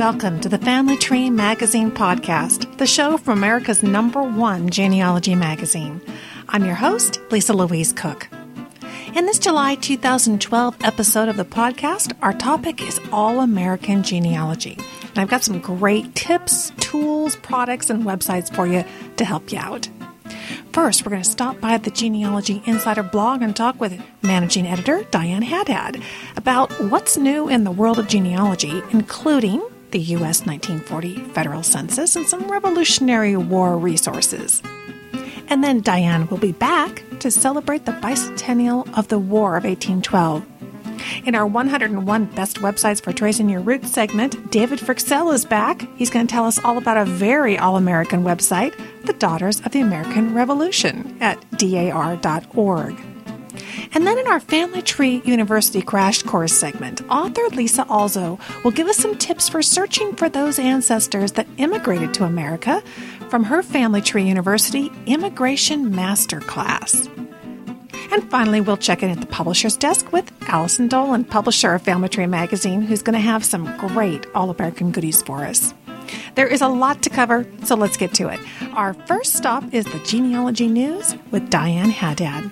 welcome to the Family Tree Magazine podcast, the show from America's number one genealogy magazine. I'm your host, Lisa Louise Cooke. In this July 2012 episode of the podcast, our topic is All American Genealogy. And I've got some great tips, tools, products, and websites for you to help you out. First, we're going to stop by the Genealogy Insider blog and talk with managing editor Diane Haddad about what's new in the world of genealogy, including the U.S. 1940 federal census and some Revolutionary War resources. And then Diane will be back to celebrate the bicentennial of the War of 1812 in our 101 Best Websites for Tracing Your Roots segment, David Fryxell is back. He's going to tell us all about a very all American website, the Daughters of the American Revolution, at dar.org. And then in our Family Tree University Crash Course segment, author Lisa Alzo will give us some tips for searching for those ancestors that immigrated to America from her Family Tree University Immigration Masterclass. And finally, we'll check in at the publisher's desk with Allison Dolan, publisher of Family Tree Magazine, who's going to have some great All American goodies for us. There is a lot to cover, so let's get to it. Our first stop is the genealogy news with Diane Haddad.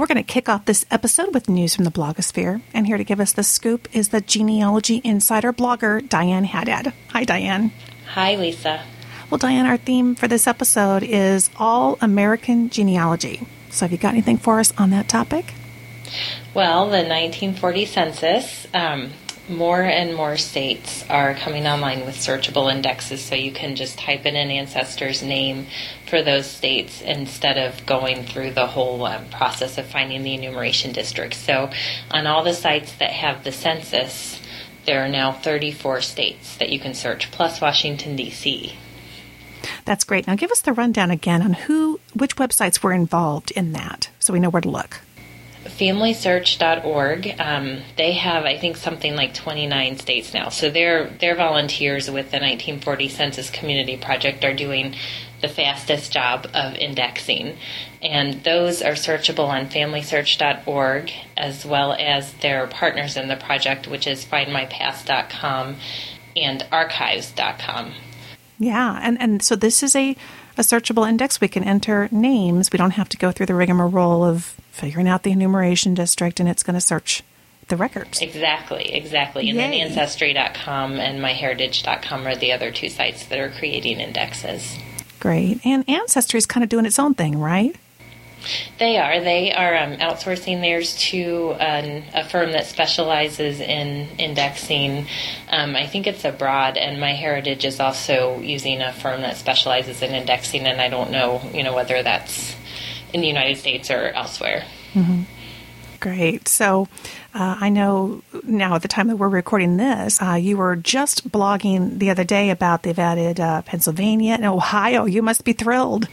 Well, we're going to kick off this episode with news from the blogosphere. And here to give us the scoop is the genealogy insider blogger, Diane Haddad. Hi, Diane. Hi, Lisa. Well, Diane, our theme for this episode is all American genealogy. So, have you got anything for us on that topic? Well, the 1940 census um, more and more states are coming online with searchable indexes so you can just type in an ancestor's name for those states instead of going through the whole um, process of finding the enumeration districts. So, on all the sites that have the census, there are now 34 states that you can search, plus Washington, D.C. That's great. Now, give us the rundown again on who, which websites were involved in that so we know where to look familysearch.org um, they have i think something like 29 states now so their their volunteers with the 1940 census community project are doing the fastest job of indexing and those are searchable on familysearch.org as well as their partners in the project which is findmypast.com and archives.com yeah and and so this is a a searchable index we can enter names we don't have to go through the rigmarole of figuring out the enumeration district, and it's going to search the records. Exactly, exactly. And Yay. then Ancestry.com and MyHeritage.com are the other two sites that are creating indexes. Great. And Ancestry is kind of doing its own thing, right? They are. They are um, outsourcing theirs to an, a firm that specializes in indexing. Um, I think it's abroad, and MyHeritage is also using a firm that specializes in indexing. And I don't know, you know, whether that's in the United States or elsewhere. Mm-hmm. Great. So uh, I know now at the time that we're recording this, uh, you were just blogging the other day about they've added uh, Pennsylvania and Ohio. You must be thrilled.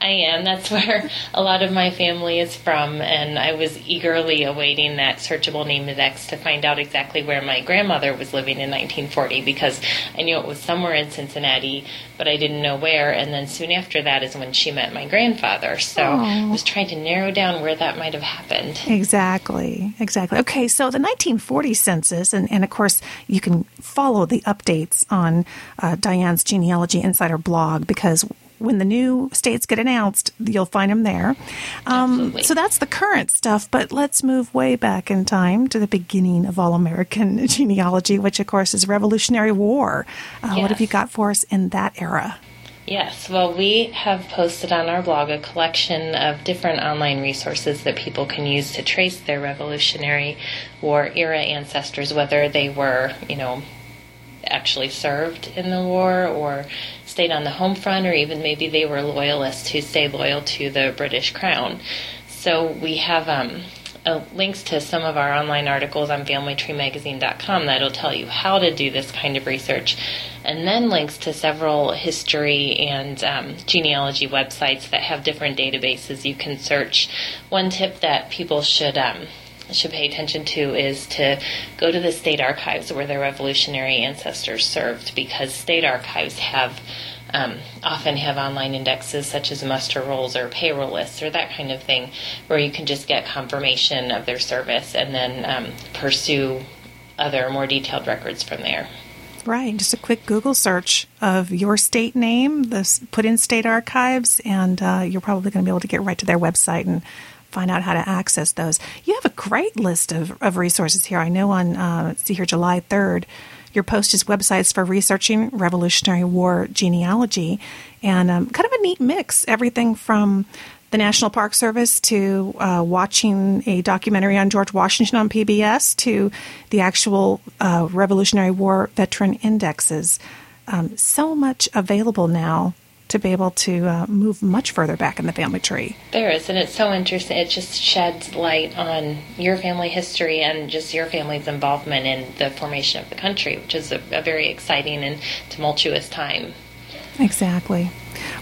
I am. That's where a lot of my family is from, and I was eagerly awaiting that searchable name index to find out exactly where my grandmother was living in 1940 because I knew it was somewhere in Cincinnati, but I didn't know where. And then soon after that is when she met my grandfather. So Aww. I was trying to narrow down where that might have happened. Exactly. Exactly. Okay, so the 1940 census, and, and of course, you can follow the updates on uh, Diane's Genealogy Insider blog because when the new states get announced, you'll find them there. Um, so that's the current stuff, but let's move way back in time to the beginning of all American genealogy, which, of course, is Revolutionary War. Uh, yes. What have you got for us in that era? Yes, well, we have posted on our blog a collection of different online resources that people can use to trace their Revolutionary War era ancestors, whether they were, you know, actually served in the war or stayed on the home front, or even maybe they were loyalists who stayed loyal to the British Crown. So we have um, links to some of our online articles on FamilyTreeMagazine.com that'll tell you how to do this kind of research, and then links to several history and um, genealogy websites that have different databases you can search. One tip that people should um, should pay attention to is to go to the state archives where their revolutionary ancestors served because state archives have um, often have online indexes such as muster rolls or payroll lists or that kind of thing where you can just get confirmation of their service and then um, pursue other more detailed records from there. Right, just a quick Google search of your state name, this put in state archives, and uh, you're probably going to be able to get right to their website and find out how to access those. You have a great list of, of resources here. I know on, uh, see here, July 3rd, your post is websites for researching Revolutionary War genealogy and um, kind of a neat mix. Everything from the National Park Service to uh, watching a documentary on George Washington on PBS to the actual uh, Revolutionary War veteran indexes. Um, so much available now to be able to uh, move much further back in the family tree. There is, and it's so interesting. It just sheds light on your family history and just your family's involvement in the formation of the country, which is a, a very exciting and tumultuous time. Exactly.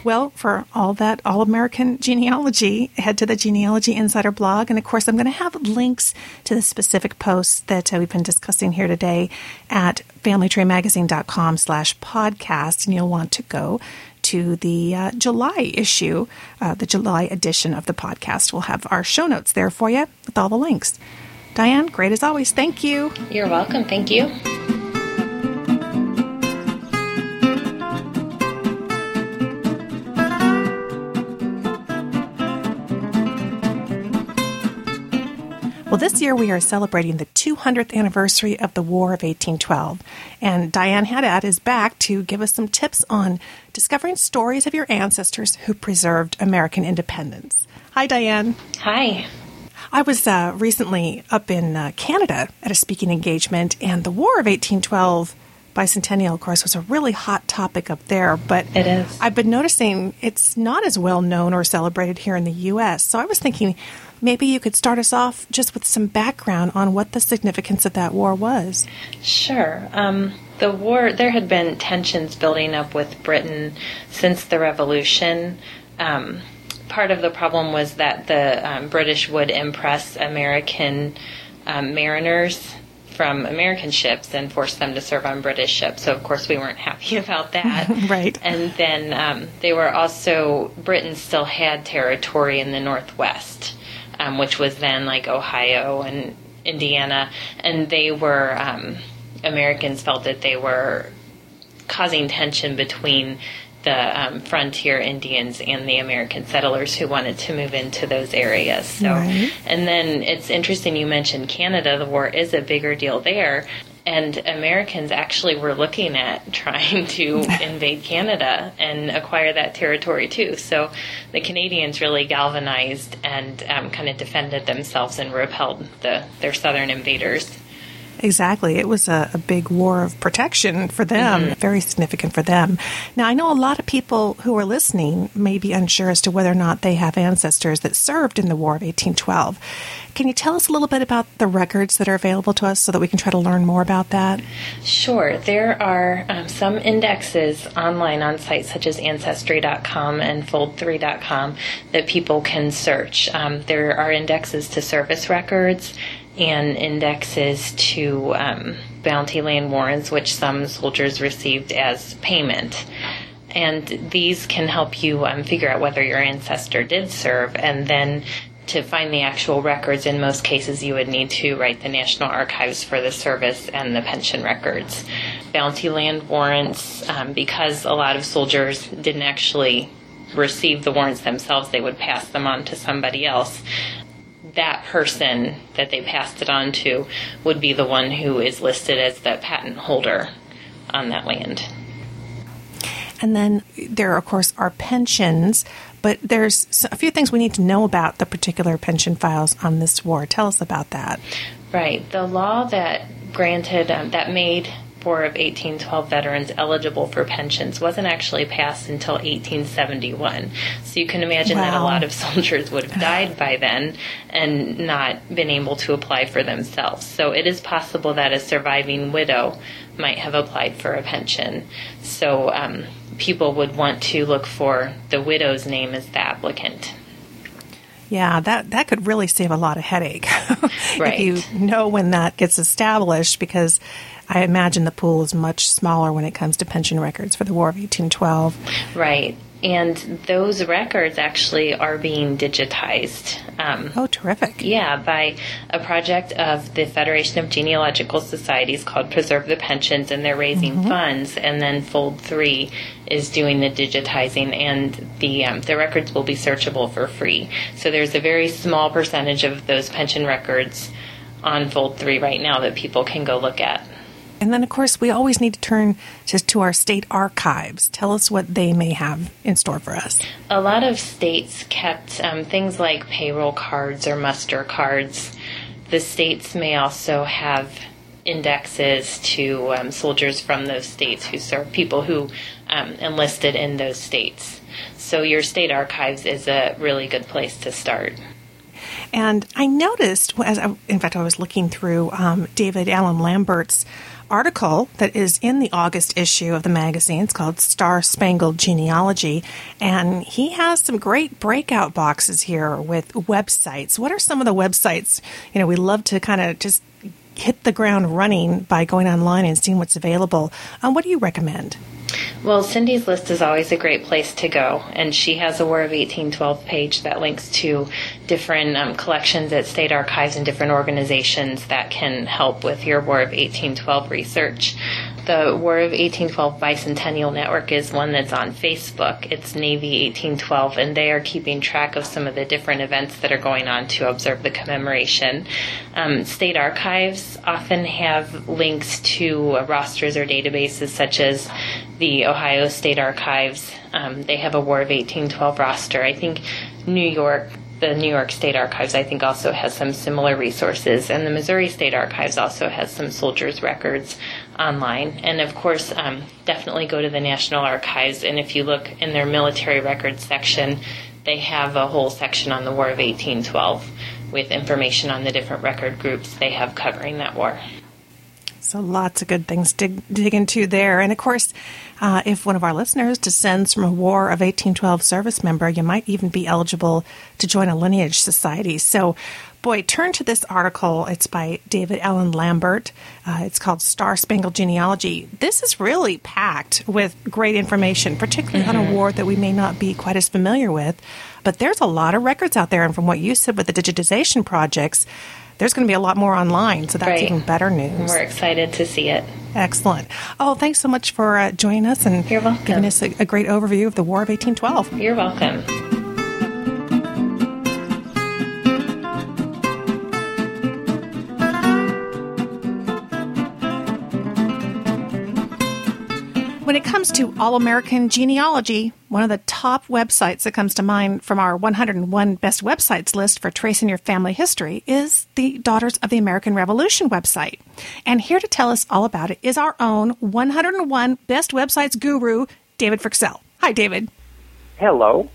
Well, for all that all American genealogy, head to the Genealogy Insider blog. And of course, I'm going to have links to the specific posts that uh, we've been discussing here today at familytreemagazine.com slash podcast. And you'll want to go to the uh, July issue, uh, the July edition of the podcast. We'll have our show notes there for you with all the links. Diane, great as always. Thank you. You're welcome. Thank you. Well, this year we are celebrating the 200th anniversary of the War of 1812. And Diane Haddad is back to give us some tips on discovering stories of your ancestors who preserved American independence. Hi, Diane. Hi. I was uh, recently up in uh, Canada at a speaking engagement, and the War of 1812 bicentennial, of course, was a really hot topic up there. But it is. I've been noticing it's not as well known or celebrated here in the U.S. So I was thinking maybe you could start us off just with some background on what the significance of that war was. Sure. Um, the war, there had been tensions building up with Britain since the Revolution. Um, part of the problem was that the um, British would impress American um, mariners from American ships and force them to serve on British ships. So, of course, we weren't happy about that. right. And then um, they were also, Britain still had territory in the Northwest um, which was then like Ohio and Indiana, and they were um, Americans felt that they were causing tension between the um, frontier Indians and the American settlers who wanted to move into those areas. So, right. and then it's interesting you mentioned Canada. The war is a bigger deal there, and Americans actually were looking at trying to invade Canada and acquire that territory too. So the Canadians really galvanized and um, kind of defended themselves and repelled the, their southern invaders. Exactly. It was a, a, big war of protection for them, mm-hmm. very significant for them. Now, I know a lot of people who are listening may be unsure as to whether or not they have ancestors that served in the War of 1812. Can you tell us a little bit about the records that are available to us so that we can try to learn more about that? Sure. There are um, some indexes online on sites such as Ancestry.com and Fold3.com that people can search. Um, there are indexes to service records and indexes to um, bounty land warrants, which some soldiers received as payment. And these can help you um, figure out whether your ancestor did serve, and then to find the actual records, in most cases, you would need to write the National Archives for the service and the pension records. Bounty land warrants, um, because a lot of soldiers didn't actually receive the warrants themselves, they would pass them on to somebody else that person that they passed it on to would be the one who is listed as the patent holder on that land. And then there, of course, are pensions, but there's a few things we need to know about the particular pension files on this war. Tell us about that. Right. The law that granted, um, that made War of 1812 veterans eligible for pensions wasn't actually passed until 1871. So you can imagine wow. that a lot of soldiers would have died by then and not been able to apply for themselves. So it is possible that a surviving widow might have applied for a pension. So um, people would want to look for the widow's name as the applicant. Yeah, that, that could really save a lot of headache right. if you know when that gets established because I imagine the pool is much smaller when it comes to pension records for the War of 1812. Right. And those records actually are being digitized. Um, oh, terrific. Yeah, by a project of the Federation of Genealogical Societies called Preserve the Pensions, and they're raising mm-hmm. funds. And then Fold 3 is doing the digitizing, and the, um, the records will be searchable for free. So there's a very small percentage of those pension records on Fold 3 right now that people can go look at. And then, of course, we always need to turn just to our state archives. Tell us what they may have in store for us. A lot of states kept um, things like payroll cards or muster cards. The states may also have indexes to um, soldiers from those states who serve people who um, enlisted in those states. So, your state archives is a really good place to start. And I noticed, as I, in fact, I was looking through um, David Allen Lambert's article that is in the August issue of the magazine. It's called Star Spangled Genealogy. And he has some great breakout boxes here with websites. What are some of the websites? You know, we love to kind of just hit the ground running by going online and seeing what's available. Um, what do you recommend? Well, Cyndi's List is always a great place to go, and she has a War of 1812 page that links to different um, collections at state archives and different organizations that can help with your War of 1812 research. The War of 1812 Bicentennial Network is one that's on Facebook. It's Navy 1812, and they are keeping track of some of the different events that are going on to observe the commemoration. Um, state archives often have links to uh, rosters or databases such as the Ohio State Archives. Um, they have a War of 1812 roster. I think New York the New York State Archives, I think, also has some similar resources, and the Missouri State Archives also has some soldiers' records online. And of course, um, definitely go to the National Archives, and if you look in their military records section, they have a whole section on the War of 1812 with information on the different record groups they have covering that war. So lots of good things to dig into there. And of course, uh, if one of our listeners descends from a War of 1812 service member, you might even be eligible to join a lineage society. So, boy, turn to this article. It's by David Allen Lambert. Uh, it's called Star Spangled Genealogy. This is really packed with great information, particularly mm-hmm. on a mm-hmm. war that we may not be quite as familiar with. But there's a lot of records out there. And from what you said with the digitization projects, there's going to be a lot more online, so that's right. even better news. We're excited to see it. Excellent. Oh, thanks so much for uh, joining us and You're welcome. giving us a, a great overview of the War of 1812. You're welcome. Comes to All American Genealogy, one of the top websites that comes to mind from our 101 best websites list for tracing your family history is the Daughters of the American Revolution website. And here to tell us all about it is our own 101 best websites guru, David Fryxell. Hi, David. Hello.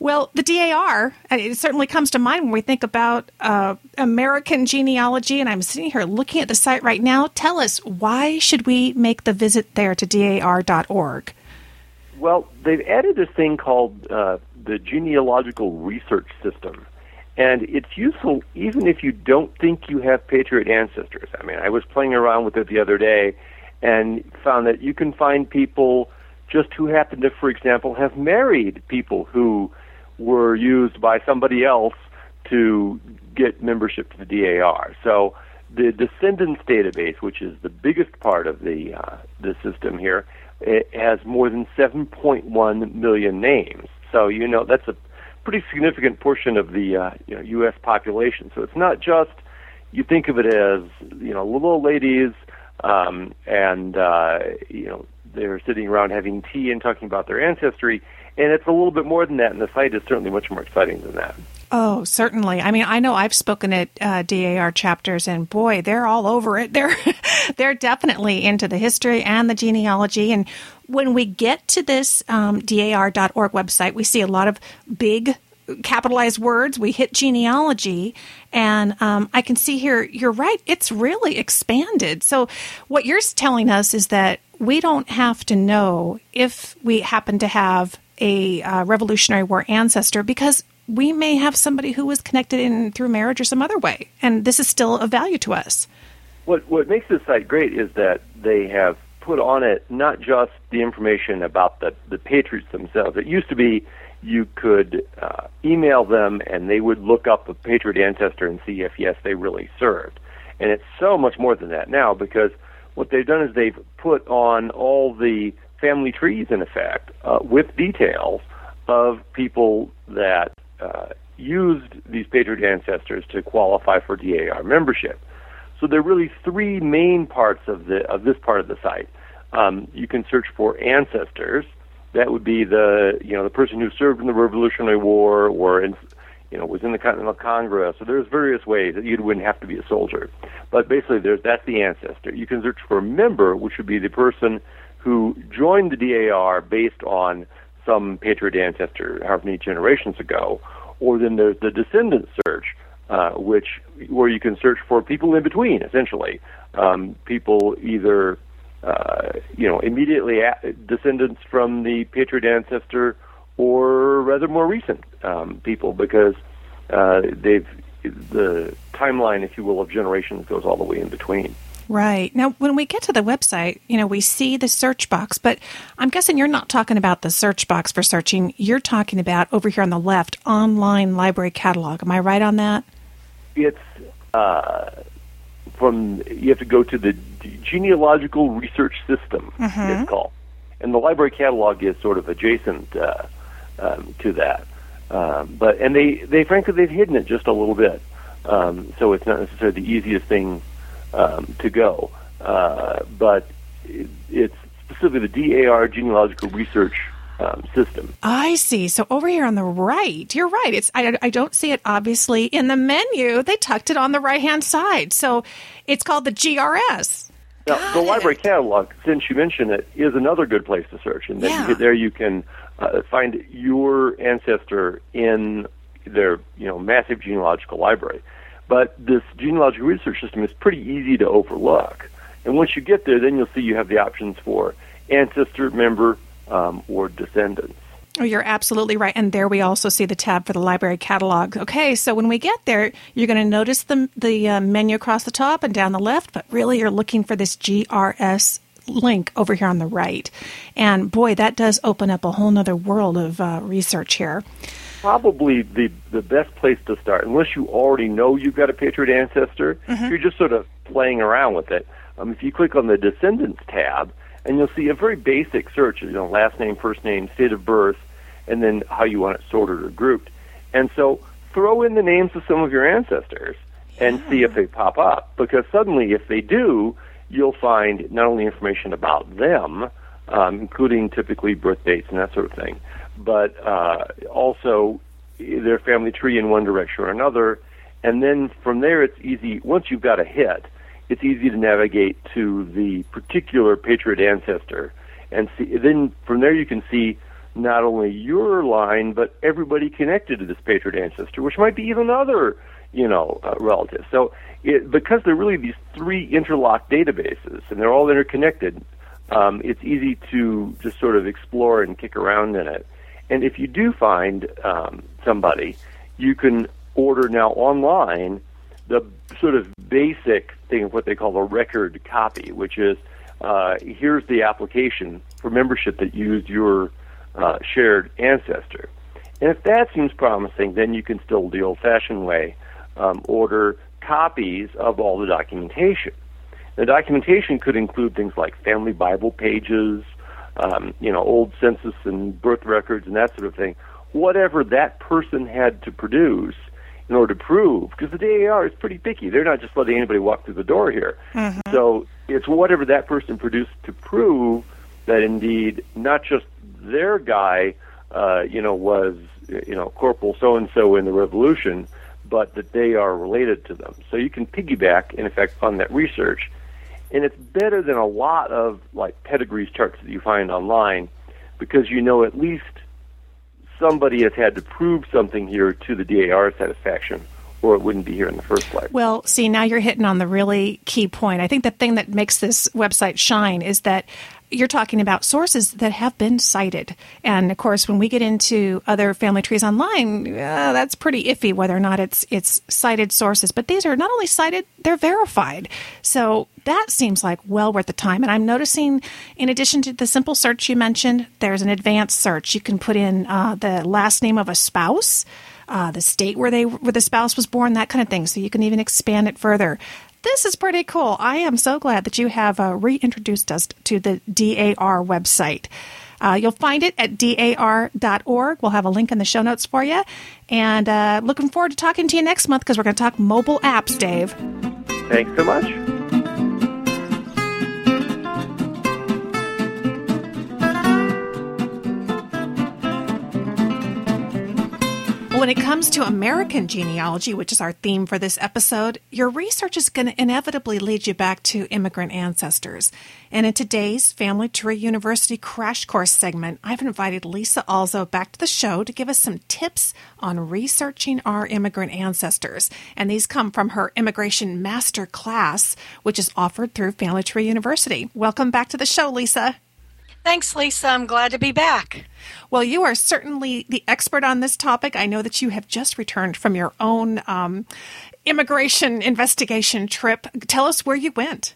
Well, the DAR, uh, it certainly comes to mind when we think about uh, American genealogy, and I'm sitting here looking at the site right now. Tell us, why should we make the visit there to dar.org? Well, they've added this thing called uh, the Genealogical Research System. And it's useful even if you don't think you have patriot ancestors. I mean, I was playing around with it the other day and found that you can find people just who happen to, for example, have married people who were used by somebody else to get membership to the DAR. So the Descendants database, which is the biggest part of the uh, the system here, it has more than 7.1 million names. So you know that's a pretty significant portion of the uh, you know, U.S. population. So it's not just you think of it as you know little ladies um, and uh, you know they're sitting around having tea and talking about their ancestry. And it's a little bit more than that, and the site is certainly much more exciting than that. Oh, certainly. I mean, I know I've spoken at uh, DAR chapters, and boy, they're all over it. They're they're definitely into the history and the genealogy. And when we get to this um, DAR.org website, we see a lot of big capitalized words. We hit genealogy, and um, I can see here. You're right; it's really expanded. So, what you're telling us is that we don't have to know if we happen to have a uh, Revolutionary War ancestor because we may have somebody who was connected in through marriage or some other way, and this is still of value to us. What what makes this site great is that they have put on it not just the information about the the patriots themselves. It used to be you could uh, email them and they would look up a patriot ancestor and see if yes they really served. And it's so much more than that now because what they've done is they've put on all the family trees in effect uh, with details of people that uh, used these patriot ancestors to qualify for DAR membership. So there are really three main parts of the of this part of the site. Um, you can search for ancestors, that would be the you know the person who served in the Revolutionary War or in, you know was in the Continental Congress. So there's various ways that you wouldn't have to be a soldier, but basically there's that's the ancestor. You can search for a member, which would be the person who joined the DAR based on some patriot ancestor however many generations ago, or then there's the descendant search, uh, which where you can search for people in between, essentially, um, people either uh, you know, immediately descendants from the patriot ancestor, or rather more recent um, people, because uh, they've the timeline, if you will, of generations goes all the way in between. Right. Now, when we get to the website, you know, we see the search box, but I'm guessing you're not talking about the search box for searching. You're talking about over here on the left, online library catalog. Am I right on that? It's uh, from, you have to go to the genealogical research system mm-hmm. it's called, and the library catalog is sort of adjacent uh, um, to that. Um, but and they they frankly they've hidden it just a little bit, um, so it's not necessarily the easiest thing um, to go. Uh, but it, it's specifically the DAR genealogical research um, system. I see. So over here on the right, you're right. It's I, I don't see it obviously in the menu. They tucked it on the right hand side. So it's called the GRS. Now, the library catalog, since you mentioned it, is another good place to search, and yeah. there you can uh, find your ancestor in their you know massive genealogical library. But this genealogical research system is pretty easy to overlook, and once you get there, then you'll see you have the options for ancestor, member, um, or descendants. Oh, you're absolutely right. And there we also see the tab for the library catalog. Okay, so when we get there, you're going to notice the, the uh, menu across the top and down the left, but really you're looking for this GRS link over here on the right. And boy, that does open up a whole other world of uh, research here. Probably the, the best place to start, unless you already know you've got a Patriot ancestor, mm-hmm. you're just sort of playing around with it. Um, if you click on the Descendants tab, and you'll see a very basic search, you know, last name, first name, state of birth, and then how you want it sorted or grouped. And so throw in the names of some of your ancestors and see if they pop up. Because suddenly, if they do, you'll find not only information about them, um, including typically birth dates and that sort of thing, but uh, also their family tree in one direction or another. And then from there, it's easy, once you've got a hit, it's easy to navigate to the particular patriot ancestor. And see, then from there, you can see not only your line, but everybody connected to this patriot ancestor, which might be even other, you know, uh, relatives. So it, because they're really these three interlocked databases and they're all interconnected, um, it's easy to just sort of explore and kick around in it. And if you do find um, somebody, you can order now online the sort of basic thing of what they call a record copy, which is uh, here's the application for membership that used your uh, shared ancestor. And if that seems promising, then you can still the old fashioned way um, order copies of all the documentation. The documentation could include things like family Bible pages, um, you know, old census and birth records and that sort of thing. Whatever that person had to produce in order to prove, because the DAR is pretty picky. They're not just letting anybody walk through the door here. Mm-hmm. So it's whatever that person produced to prove that indeed not just their guy, uh, you know, was you know Corporal so and so in the Revolution, but that they are related to them. So you can piggyback, in effect, on that research, and it's better than a lot of like pedigrees charts that you find online, because you know at least somebody has had to prove something here to the DAR satisfaction or it wouldn't be here in the first place. Well, see, now you're hitting on the really key point. I think the thing that makes this website shine is that you're talking about sources that have been cited. And of course, when we get into other family trees online, uh, that's pretty iffy whether or not it's it's cited sources. But these are not only cited, they're verified. So that seems like well worth the time. And I'm noticing, in addition to the simple search you mentioned, there's an advanced search. You can put in uh, the last name of a spouse. Uh, the state where they where the spouse was born, that kind of thing. So you can even expand it further. This is pretty cool. I am so glad that you have uh, reintroduced us to the DAR website. Uh, you'll find it at dar.org. We'll have a link in the show notes for you. And uh, looking forward to talking to you next month because we're going to talk mobile apps, Dave. Thanks so much. When it comes to American genealogy, which is our theme for this episode, your research is going to inevitably lead you back to immigrant ancestors. And in today's Family Tree University Crash Course segment, I've invited Lisa Alzo back to the show to give us some tips on researching our immigrant ancestors. And these come from her Immigration Master Class, which is offered through Family Tree University. Welcome back to the show, Lisa. Thanks, Lisa. I'm glad to be back. Well, you are certainly the expert on this topic. I know that you have just returned from your own um, immigration investigation trip. Tell us where you went.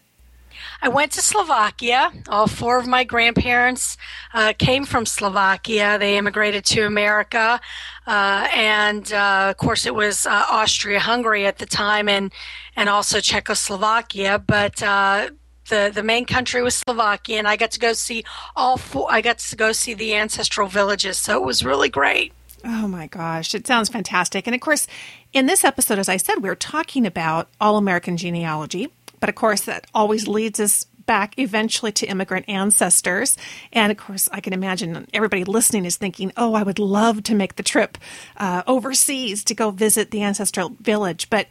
I went to Slovakia. All four of my grandparents uh, came from Slovakia. They immigrated to America. Uh, and uh, of course, it was uh, Austria Hungary at the time and, and also Czechoslovakia. But uh, the the main country was Slovakia, and I got to go see all four. I got to go see the ancestral villages, so it was really great. Oh my gosh, it sounds fantastic! And of course, in this episode, as I said, we are talking about all American genealogy, but of course, that always leads us back eventually to immigrant ancestors. And of course, I can imagine everybody listening is thinking, oh, I would love to make the trip uh, overseas to go visit the ancestral village. But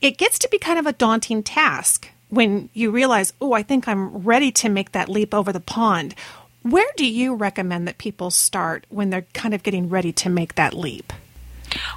it gets to be kind of a daunting task when you realize, oh, I think I'm ready to make that leap over the pond, where do you recommend that people start when they're kind of getting ready to make that leap?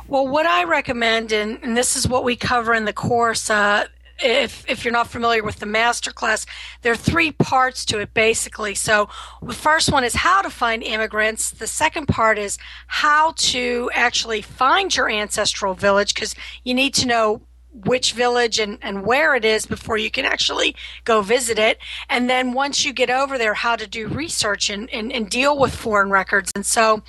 Well, what I recommend, and, and this is what we cover in the course, uh, if if you're not familiar with the master class, there are three parts to it basically. So the first one is how to find immigrants. The second part is how to actually find your ancestral village because you need to know which village and, and where it is before you can actually go visit it. And then once you get over there, how to do research and, and, and deal with foreign records. And so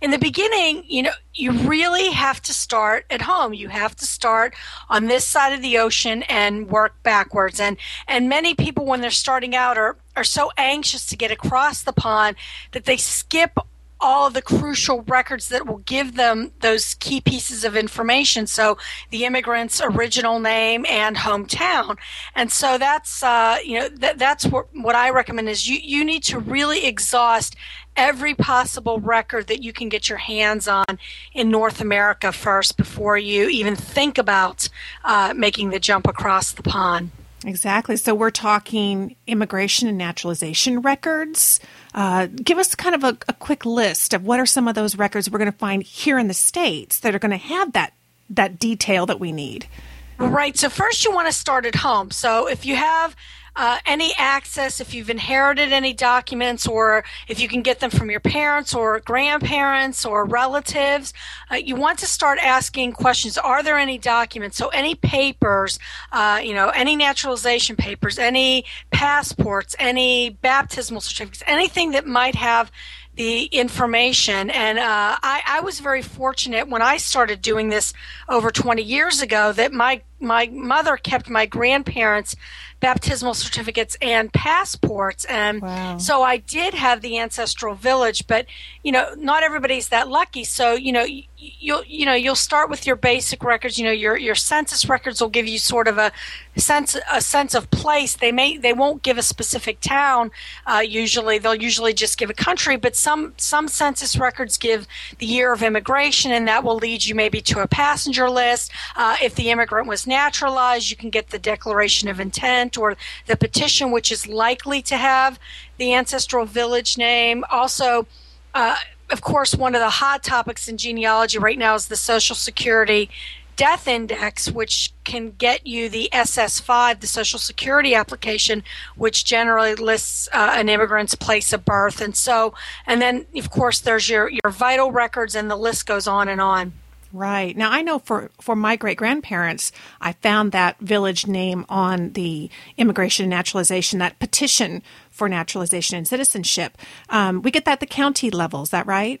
in the beginning, you know, you really have to start at home. You have to start on this side of the ocean and work backwards. And, and many people, when they're starting out, are, are so anxious to get across the pond that they skip all of the crucial records that will give them those key pieces of information. So the immigrant's original name and hometown. And so that's, uh, you know, that, that's what, what I recommend is you, you need to really exhaust every possible record that you can get your hands on in North America first before you even think about uh, making the jump across the pond. Exactly. So we're talking immigration and naturalization records. Uh, give us kind of a, a, quick list of what are some of those records we're going to find here in the states that are going to have that that detail that we need. Right. So first, you want to start at home. So if you have uh, any access if you've inherited any documents or if you can get them from your parents or grandparents or relatives. Uh, you want to start asking questions. Are there any documents? So any papers, uh, you know, any naturalization papers, any passports, any baptismal certificates, anything that might have the information. And uh, I, I, was very fortunate when I started doing this over 20 years ago that my my mother kept my grandparents' baptismal certificates and passports, and wow. so I did have the ancestral village. But you know, not everybody's that lucky. So you know, you'll you know you'll start with your basic records. You know, your your census records will give you sort of a sense a sense of place. They may they won't give a specific town. Uh, usually, they'll usually just give a country. But some some census records give the year of immigration, and that will lead you maybe to a passenger list. Uh, if the immigrant was naturalized, you can get the declaration of intent or the petition, which is likely to have the ancestral village name. Also. Uh, of course, one of the hot topics in genealogy right now is the Social Security death index, which can get you the SS5, the Social Security application, which generally lists uh, an immigrant's place of birth. And so, and then of course there's your, your vital records and the list goes on and on. Right. Now I know for, for my great grandparents, I found that village name on the immigration and naturalization, that petition for naturalization and citizenship. Um, we get that at the county level, is that right?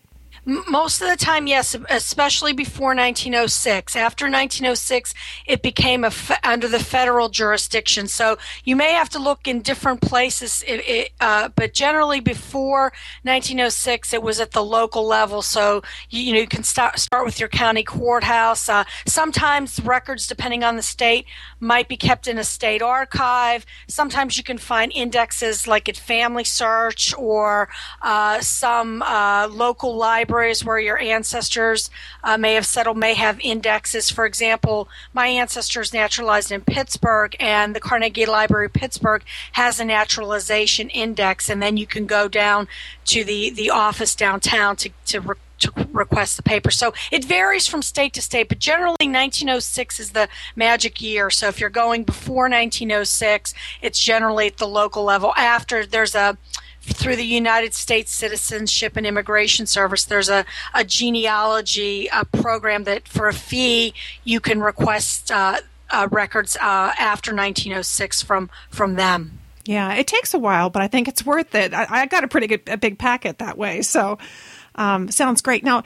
Most of the time, yes, especially before 1906. After 1906, it became fe- under the federal jurisdiction. So you may have to look in different places, it, it, uh, but generally before 1906, it was at the local level. So you, you know you can start start with your county courthouse. Uh, sometimes records, depending on the state, might be kept in a state archive. Sometimes you can find indexes like at Family Search or uh, some uh, local library libraries where your ancestors uh, may have settled may have indexes. For example, my ancestors naturalized in Pittsburgh, and the Carnegie Library Pittsburgh has a naturalization index, and then you can go down to the, the office downtown to, to re- to request the paper. So it varies from state to state, but generally 1906 is the magic year. So if you're going before 1906, it's generally at the local level. After there's a through the United States Citizenship and Immigration Service, there's a, a genealogy a program that for a fee you can request uh, uh, records uh, after 1906 from from them. Yeah, it takes a while, but I think it's worth it. I, I got a pretty good a big packet that way, so um, sounds great. Now,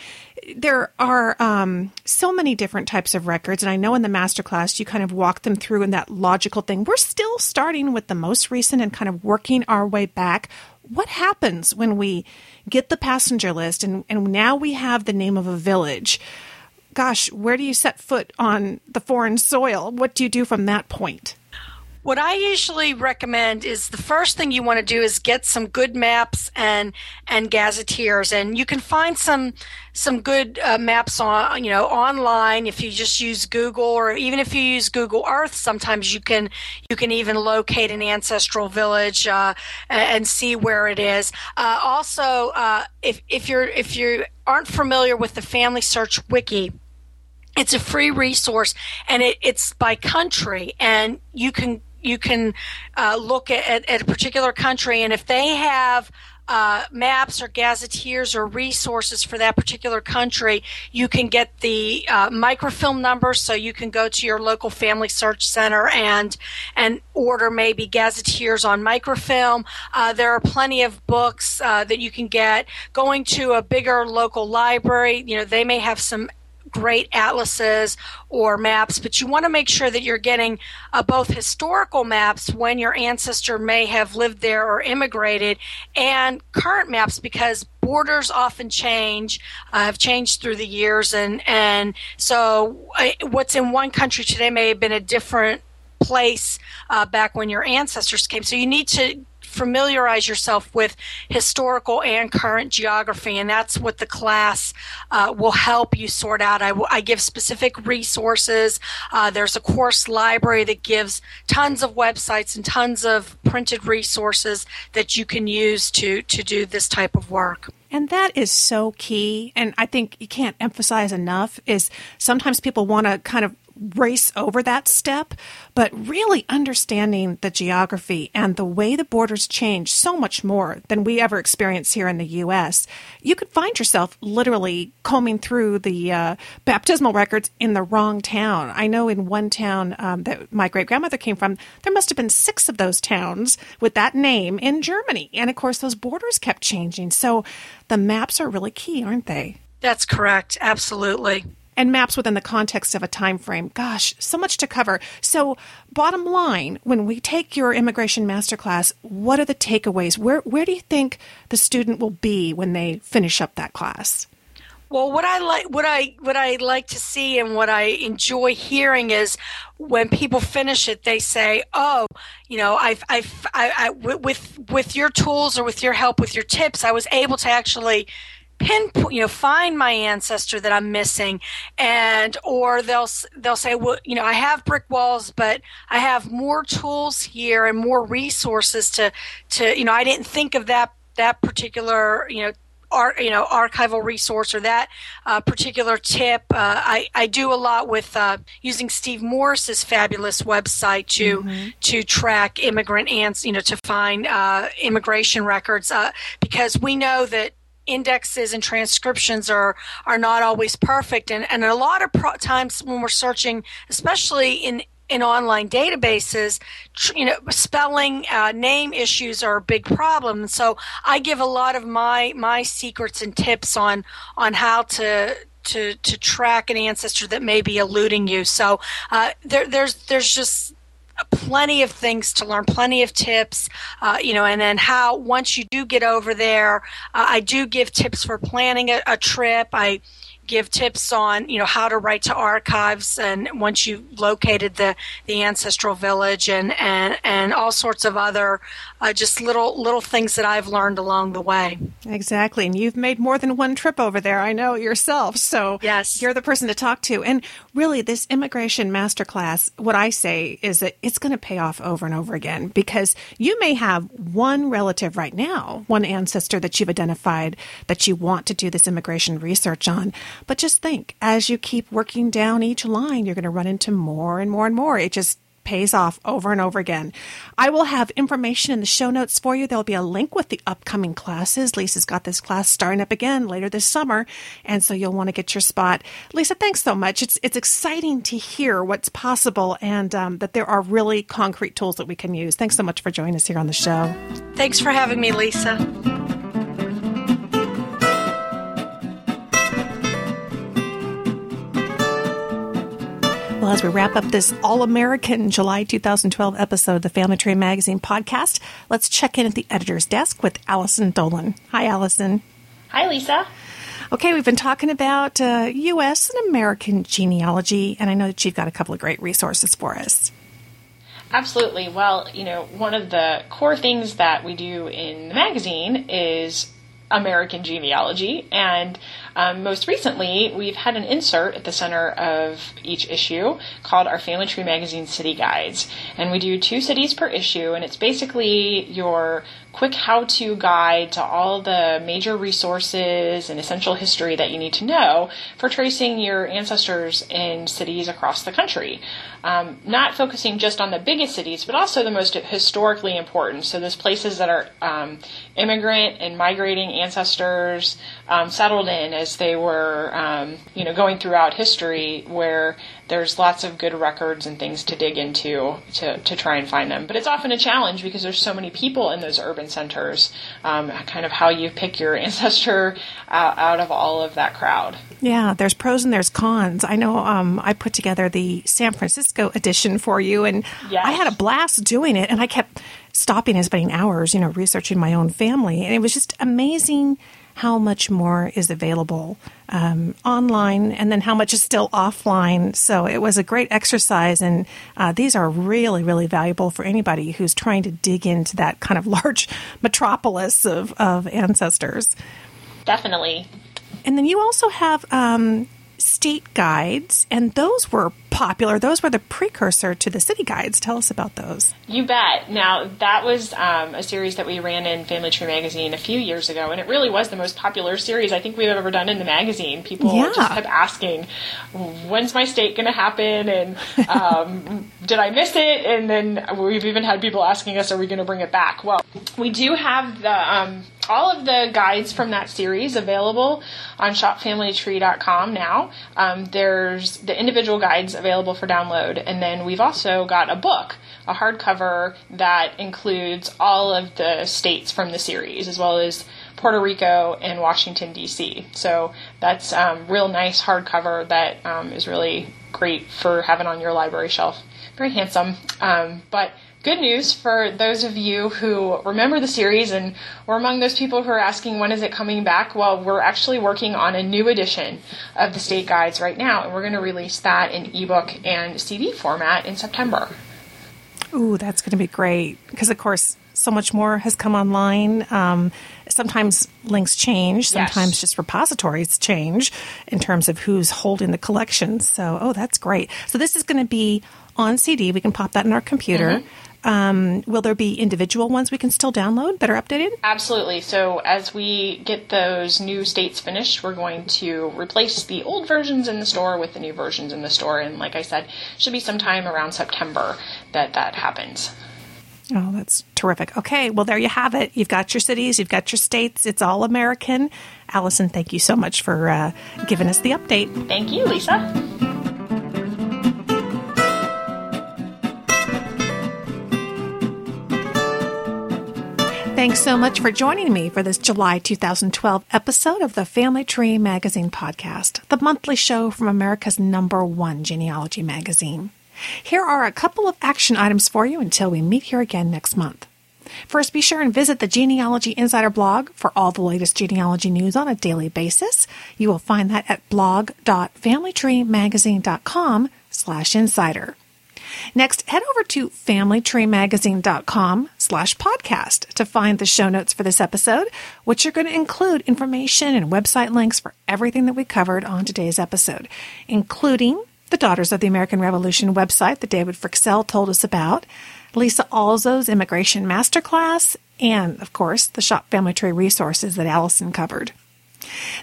there are um, so many different types of records, and I know in the masterclass you kind of walk them through in that logical thing. We're still starting with the most recent and kind of working our way back what happens when we get the passenger list and, and now we have the name of a village? Gosh, where do you set foot on the foreign soil? What do you do from that point? What I usually recommend is the first thing you want to do is get some good maps and and gazetteers, and you can find some some good uh, maps on you know online if you just use Google or even if you use Google Earth. Sometimes you can you can even locate an ancestral village uh, and see where it is. Uh, also, uh, if if you're if you aren't familiar with the Family Search Wiki it's a free resource and it, it's by country and you can you can uh, look at, at, a particular country, and if they have uh, maps or gazetteers or resources for that particular country, you can get the uh, microfilm numbers. So you can go to your local family search center and and order maybe gazetteers on microfilm. Uh, there are plenty of books uh, that you can get. Going to a bigger local library, you know, they may have some great atlases or maps, but you want to make sure that you're getting uh, both historical maps when your ancestor may have lived there or immigrated and current maps because borders often change, uh, have changed through the years, and and so uh, what's in one country today may have been a different place uh, back when your ancestors came. So you need to familiarize yourself with historical and current geography, and that's what the class uh, will help you sort out. I, I give specific resources. Uh, there's a course library that gives tons of websites and tons of printed resources that you can use to to do this type of work. And that is so key. And I think you can't emphasize enough is sometimes people want to kind of race over that step, but really understanding the geography and the way the borders change so much more than we ever experience here in the U.S., you could find yourself literally combing through the uh, baptismal records in the wrong town. I know in one town um, that my great grandmother came from, there must have been six of those towns with that name in Germany. And of course, those borders kept changing. So the maps are really key, aren't they? That's correct. Absolutely and maps within the context of a time frame. Gosh, so much to cover. So, bottom line, when we take your immigration masterclass, what are the takeaways? Where where do you think the student will be when they finish up that class? Well, what I like, what I, what I like to see, and what I enjoy hearing is when people finish it, they say, "Oh, you know, I've, I've, I, I, with, with your tools or with your help, with your tips, I was able to actually pinpoint you know find my ancestor that i'm missing and or they'll they'll say well you know i have brick walls but i have more tools here and more resources to to you know i didn't think of that that particular you know ar- you know archival resource or that uh, particular tip. Uh, I I do a lot with uh, using Steve Morse's fabulous website to mm-hmm. to track immigrant ants, you know, to find uh, immigration records uh, because we know that indexes and transcriptions are are not always perfect and, and a lot of pro- times when we're searching especially in in online databases, you know, spelling uh, name issues are a big problem. So I give a lot of my my secrets and tips on on how to to to track an ancestor that may be eluding you. So uh, there, there's there's just plenty of things to learn, plenty of tips, uh, you know, and then how once you do get over there, uh, I do give tips for planning a, a trip. I give tips on you know how to write to archives and once you've located the the ancestral village and and and all sorts of other uh, just little little things that I've learned along the way. Exactly, and you've made more than one trip over there. I know yourself, so yes, you're the person to talk to. And really, this immigration masterclass, what I say is that it's going to pay off over and over again because you may have one relative right now, one ancestor that you've identified that you want to do this immigration research on but just think, as you keep working down each line, you're going to run into more and more and more. It just pays off over and over again. I will have information in the show notes for you. There'll be a link with the upcoming classes. Lisa's got this class starting up again later this summer, and so you'll want to get your spot. Lisa, thanks so much. It's it's exciting to hear what's possible and um, that there are really concrete tools that we can use. Thanks so much for joining us here on the show. Thanks for having me, Lisa. Well, as we wrap up this All American July 2012 episode of the Family Tree Magazine podcast, let's check in at the editor's desk with Allison Dolan. Hi, Allison. Hi, Lisa. Okay, we've been talking about uh, U.S. and American genealogy, and I know that you've got a couple of great resources for us. Absolutely. Well, you know, one of the core things that we do in the magazine is American genealogy, and um, most recently, we've had an insert at the center of each issue called our Family Tree Magazine City Guides. And we do two cities per issue, and it's basically your quick how to guide to all the major resources and essential history that you need to know for tracing your ancestors in cities across the country. Um, not focusing just on the biggest cities, but also the most historically important. So, those places that are um, immigrant and migrating ancestors um, settled in as they were, um, you know, going throughout history, where there's lots of good records and things to dig into to, to try and find them. But it's often a challenge because there's so many people in those urban centers. Um, kind of how you pick your ancestor out, out, of all of that crowd. Yeah, there's pros and there's cons. I know um, I put together the San Francisco edition for you, and yes. I had a blast doing it, and I kept stopping and spending hours, you know, researching my own family, and it was just amazing how much more is available um, online and then how much is still offline. So it was a great exercise, and uh, these are really, really valuable for anybody who's trying to dig into that kind of large metropolis of, of ancestors. Definitely. And then you also have um, state guides, and those were popular. Those were the precursor to the city guides. Tell us about those. You bet. Now, that was um, a series that we ran in Family Tree Magazine a few years ago, and it really was the most popular series I think we've ever done in the magazine. People yeah. just kept asking, when's my state going to happen? And um, did I miss it? And then we've even had people asking us, are we going to bring it back? Well, we do have the um, all of the guides from that series available on shopfamilytree.com now. Um, there's the individual guides available for download. And then we've also got a book, a hardcover that includes all of the states from the series, as well as Puerto Rico and Washington, D.C. So that's um, real nice hardcover that um, is really great for having on your library shelf. Very handsome. Um, but good news for those of you who remember the series and were among those people who are asking when is it coming back. Well, we're actually working on a new edition of the state guides right now, and we're going to release that in ebook and CD format in September. Ooh, that's going to be great because, of course, so much more has come online. Um, sometimes links change, sometimes yes. just repositories change in terms of who's holding the collection. So, oh, that's great. So, this is going to be on CD. We can pop that in our computer. Mm-hmm. Um, will there be individual ones we can still download that are updated? Absolutely. So as we get those new states finished, we're going to replace the old versions in the store with the new versions in the store. And like I said, should be sometime around September that that happens. Oh, that's terrific. Okay, well, there you have it. You've got your cities, you've got your states. It's all American. Allison, thank you so much for uh, giving us the update. Thank you, Lisa. Thanks so much for joining me for this July 2012 episode of the Family Tree Magazine podcast, the monthly show from America's number one genealogy magazine. Here are a couple of action items for you until we meet here again next month. First, be sure and visit the Genealogy Insider blog for all the latest genealogy news on a daily basis. You will find that at blog.familytreemagazine.com slash insider. Next, head over to familytreemagazine.com slash podcast to find the show notes for this episode, which are going to include information and website links for everything that we covered on today's episode, including the Daughters of the American Revolution website that David Fryxell told us about, Lisa Alzo's Immigration Masterclass, and, of course, the Shop Family Tree resources that Allison covered.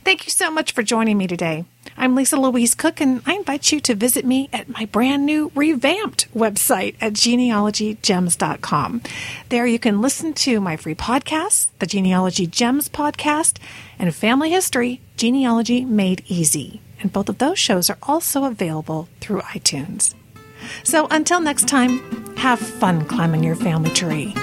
Thank you so much for joining me today. I'm Lisa Louise Cooke, and I invite you to visit me at my brand new revamped website at genealogygems.com. There you can listen to my free podcasts, the Genealogy Gems podcast, and Family History Genealogy Made Easy and both of those shows are also available through iTunes. So until next time, have fun climbing your family tree.